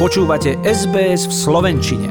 Počúvate SBS v Slovenčine.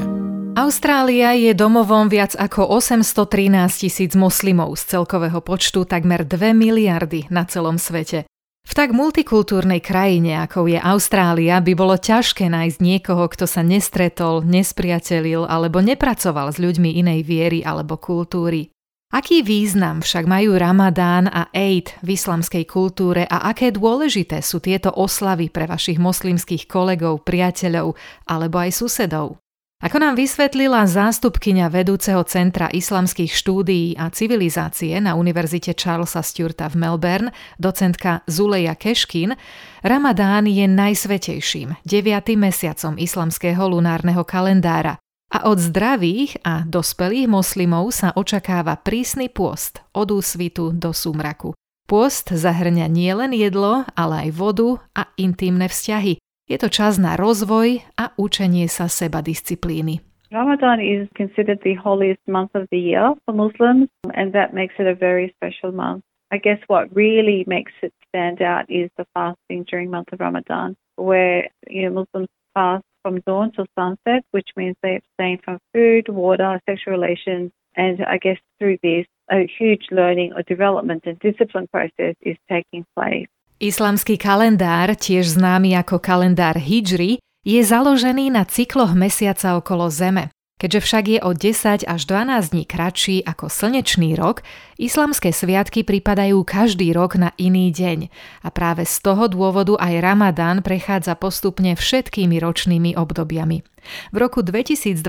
Austrália je domovom viac ako 813 tisíc moslimov z celkového počtu takmer 2 miliardy na celom svete. V tak multikultúrnej krajine, ako je Austrália, by bolo ťažké nájsť niekoho, kto sa nestretol, nespriatelil alebo nepracoval s ľuďmi inej viery alebo kultúry. Aký význam však majú Ramadán a Eid v islamskej kultúre a aké dôležité sú tieto oslavy pre vašich moslimských kolegov, priateľov alebo aj susedov? Ako nám vysvetlila zástupkyňa vedúceho Centra islamských štúdií a civilizácie na Univerzite Charlesa Stuarta v Melbourne, docentka Zuleja Keškin, Ramadán je najsvetejším, deviatým mesiacom islamského lunárneho kalendára a od zdravých a dospelých moslimov sa očakáva prísny pôst od úsvitu do súmraku. Pôst zahrňa nielen jedlo, ale aj vodu a intimné vzťahy. Je to čas na rozvoj a učenie sa seba disciplíny. Ramadan is considered the holiest month of the year for Muslims, and that makes it a very special month. I guess what really makes it stand out is the fasting during month of Ramadan, where you know Muslims fast from dawn till sunset, which means they abstain from food, water, sexual relations, and I guess through this, a huge learning or development and discipline process is taking place. Islamský kalendár, tiež známy ako kalendár Hijri, je založený na cykloch mesiaca okolo Zeme. Keďže však je o 10 až 12 dní kratší ako slnečný rok, islamské sviatky pripadajú každý rok na iný deň a práve z toho dôvodu aj Ramadán prechádza postupne všetkými ročnými obdobiami. V roku 2023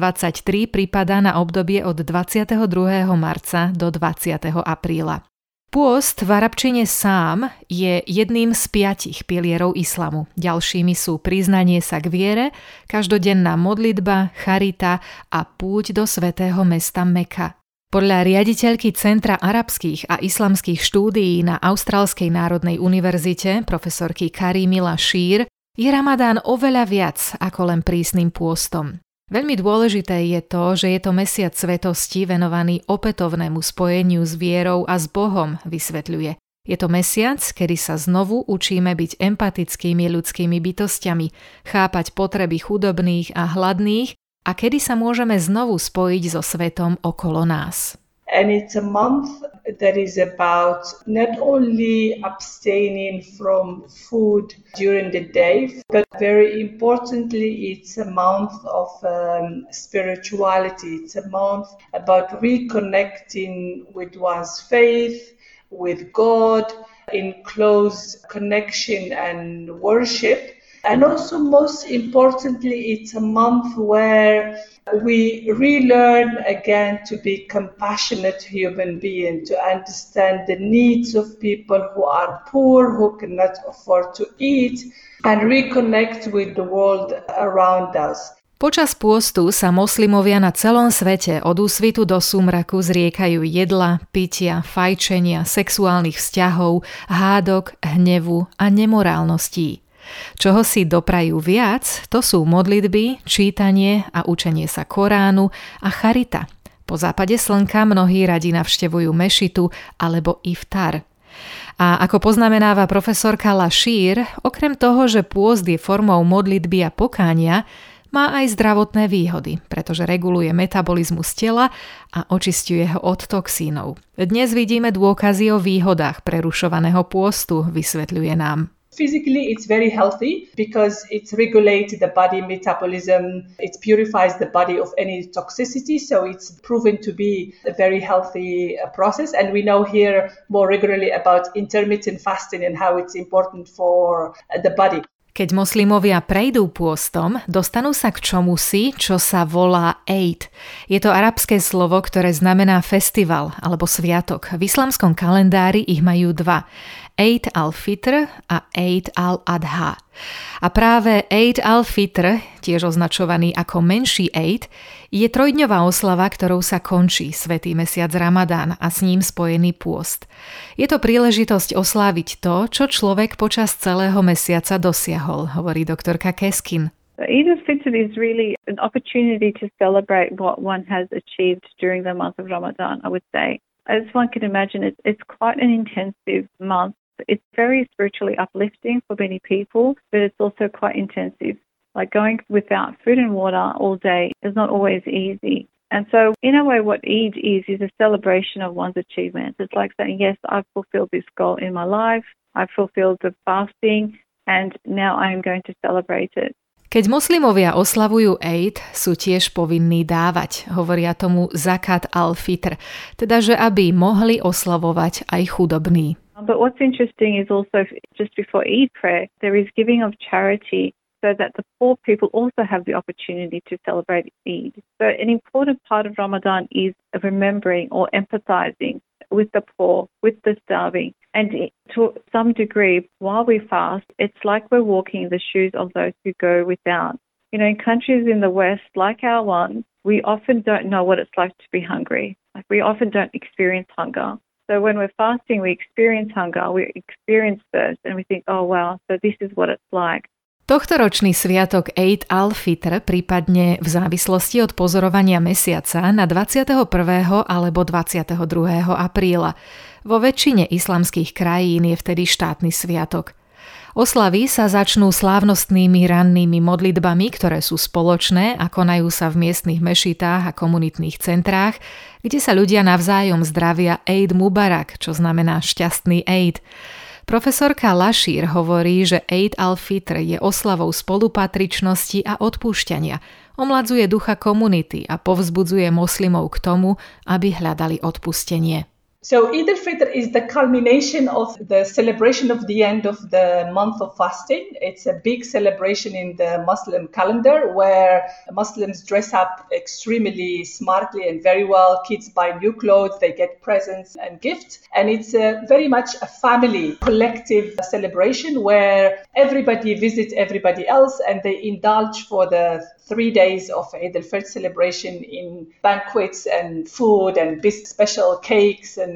pripadá na obdobie od 22. marca do 20. apríla. Pôst v arabčine sám je jedným z piatich pilierov islamu. Ďalšími sú priznanie sa k viere, každodenná modlitba, charita a púť do svätého mesta Meka. Podľa riaditeľky Centra arabských a islamských štúdií na Austrálskej národnej univerzite, profesorky Karimila Šír, je Ramadán oveľa viac ako len prísnym pôstom. Veľmi dôležité je to, že je to mesiac svetosti venovaný opätovnému spojeniu s vierou a s Bohom, vysvetľuje. Je to mesiac, kedy sa znovu učíme byť empatickými ľudskými bytostiami, chápať potreby chudobných a hladných a kedy sa môžeme znovu spojiť so svetom okolo nás. And it's a month that is about not only abstaining from food during the day, but very importantly, it's a month of um, spirituality. It's a month about reconnecting with one's faith, with God, in close connection and worship. And also, most importantly, it's a month where we relearn again to be compassionate human being, to understand the needs of people who are poor, who cannot afford to eat, and reconnect with the world around us. Počas pôstu sa moslimovia na celom svete od úsvitu do súmraku zriekajú jedla, pitia, fajčenia, sexuálnych vzťahov, hádok, hnevu a nemorálností. Čoho si doprajú viac, to sú modlitby, čítanie a učenie sa Koránu a charita. Po západe slnka mnohí radi navštevujú mešitu alebo iftar. A ako poznamenáva profesorka Lashir, okrem toho, že pôst je formou modlitby a pokánia, má aj zdravotné výhody, pretože reguluje metabolizmus tela a očistuje ho od toxínov. Dnes vidíme dôkazy o výhodách prerušovaného pôstu, vysvetľuje nám. Physically, it's very healthy because it regulates the body metabolism. It purifies the body of any toxicity. So it's proven to be a very healthy uh, process. And we know here more regularly about intermittent fasting and how it's important for uh, the body. Keď moslimovia prejdú pôstom, dostanú sa k čomu čo sa volá Eid. Je to arabské slovo, ktoré znamená festival alebo sviatok. V islamskom kalendári ich majú dva. Eid al-Fitr a Eid al-Adha. A práve Eid al-Fitr, tiež označovaný ako menší Eid, je trojdňová oslava, ktorou sa končí svätý mesiac Ramadán a s ním spojený pôst. Je to príležitosť osláviť to, čo človek počas celého mesiaca dosiahol, hovorí doktorka Keskin. Eid al-Fitr is really an opportunity to celebrate what one has achieved during the month of Ramadan, I would say. As one can imagine, it's, quite an intensive month It's very spiritually uplifting for many people, but it's also quite intensive. Like going without food and water all day is not always easy. And so, in a way, what Eid is, is a celebration of one's achievements. It's like saying, yes, I've fulfilled this goal in my life, I've fulfilled the fasting, and now I am going to celebrate it. Keď moslimovia oslavujú Eid, sú tiež povinní dávať. Hovoria tomu zakat al-fitr, teda že aby mohli oslavovať aj chudobní. Um, but what's interesting is also just before Eid prayer, there is giving of charity so that the poor people also have the opportunity to celebrate Eid. So an important part of Ramadan is remembering or empathizing with the poor, with the starving. And to some degree, while we fast, it's like we're walking in the shoes of those who go without. You know, in countries in the West, like our one, we often don't know what it's like to be hungry. Like we often don't experience hunger. So when we're fasting, we experience hunger, we experience thirst, and we think, oh wow, so this is what it's like. Tohtoročný sviatok Eid al-Fitr prípadne v závislosti od pozorovania mesiaca na 21. alebo 22. apríla. Vo väčšine islamských krajín je vtedy štátny sviatok. Oslavy sa začnú slávnostnými rannými modlitbami, ktoré sú spoločné a konajú sa v miestnych mešitách a komunitných centrách, kde sa ľudia navzájom zdravia Eid Mubarak, čo znamená šťastný Eid. Profesorka Lašír hovorí, že Eid al-Fitr je oslavou spolupatričnosti a odpúšťania. Omladzuje ducha komunity a povzbudzuje moslimov k tomu, aby hľadali odpustenie. So Eid al-Fitr is the culmination of the celebration of the end of the month of fasting. It's a big celebration in the Muslim calendar where Muslims dress up extremely smartly and very well. Kids buy new clothes, they get presents and gifts. And it's very much a family collective celebration where everybody visits everybody else and they indulge for the three days of Eid al-Fitr celebration in banquets and food and special cakes and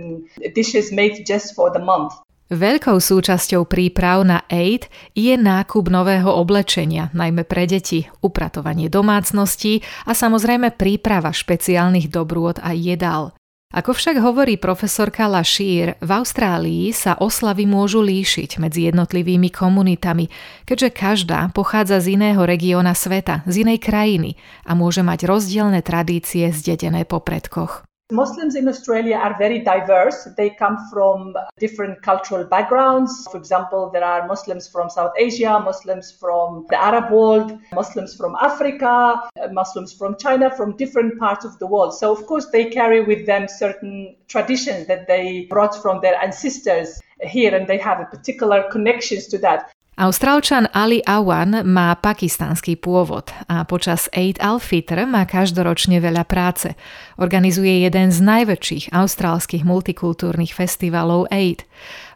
dishes made just for the month. Veľkou súčasťou príprav na Eid je nákup nového oblečenia, najmä pre deti, upratovanie domácností a samozrejme príprava špeciálnych dobrôd a jedál. Ako však hovorí profesorka Lashir, v Austrálii sa oslavy môžu líšiť medzi jednotlivými komunitami, keďže každá pochádza z iného regióna sveta, z inej krajiny a môže mať rozdielne tradície zdedené po predkoch. Muslims in Australia are very diverse. They come from different cultural backgrounds. For example, there are Muslims from South Asia, Muslims from the Arab world, Muslims from Africa, uh, Muslims from China, from different parts of the world. So, of course, they carry with them certain traditions that they brought from their ancestors here and they have particular connections to that. Austrálčan Ali Awan má pakistanský pôvod a počas Eid al-Fitr má každoročne veľa práce. Organizuje jeden z najväčších austrálskych multikultúrnych festivalov Eid.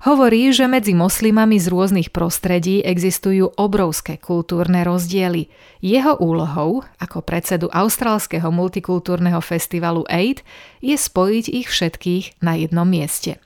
Hovorí, že medzi moslimami z rôznych prostredí existujú obrovské kultúrne rozdiely. Jeho úlohou, ako predsedu austrálskeho multikultúrneho festivalu Eid, je spojiť ich všetkých na jednom mieste.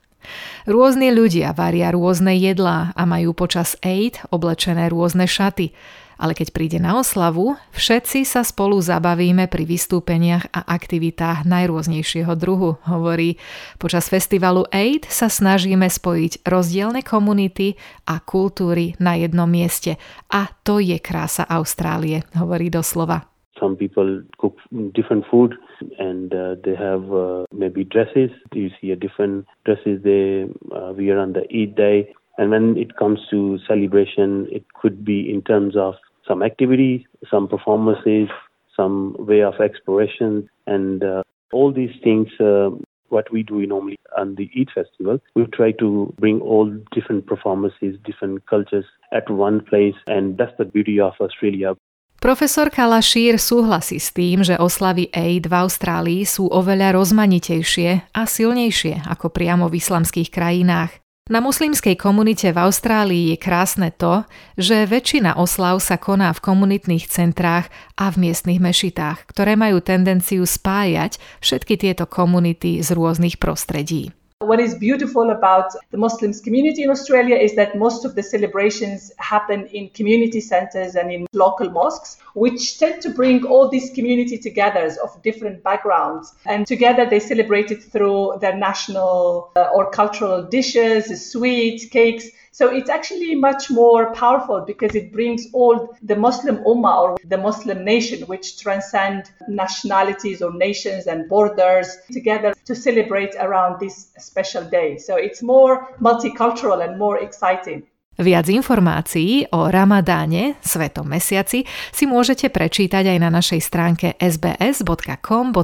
Rôzni ľudia varia rôzne jedlá a majú počas Eid oblečené rôzne šaty. Ale keď príde na oslavu, všetci sa spolu zabavíme pri vystúpeniach a aktivitách najrôznejšieho druhu, hovorí. Počas festivalu Eid sa snažíme spojiť rozdielne komunity a kultúry na jednom mieste. A to je krása Austrálie, hovorí doslova. Some people cook different food and uh, they have uh, maybe dresses. You see a different dresses they uh, wear on the Eid day. And when it comes to celebration, it could be in terms of some activity, some performances, some way of exploration, and uh, all these things. Uh, what we do normally on the Eid festival, we try to bring all different performances, different cultures at one place, and that's the beauty of Australia. Profesorka Lašír súhlasí s tým, že oslavy Eid v Austrálii sú oveľa rozmanitejšie a silnejšie ako priamo v islamských krajinách. Na muslimskej komunite v Austrálii je krásne to, že väčšina oslav sa koná v komunitných centrách a v miestnych mešitách, ktoré majú tendenciu spájať všetky tieto komunity z rôznych prostredí. What is beautiful about the Muslims community in Australia is that most of the celebrations happen in community centers and in local mosques, which tend to bring all these community together of different backgrounds. And together they celebrate it through their national uh, or cultural dishes, sweets, cakes. So it's actually much more powerful because it brings all the Muslim Ummah or the Muslim nation, which transcend nationalities or nations and borders together to celebrate around this special day. So it's more multicultural and more exciting. Viac informácií o Ramadáne, Svetom mesiaci, si môžete prečítať aj na našej stránke sbs.com.au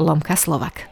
lomka Slovak.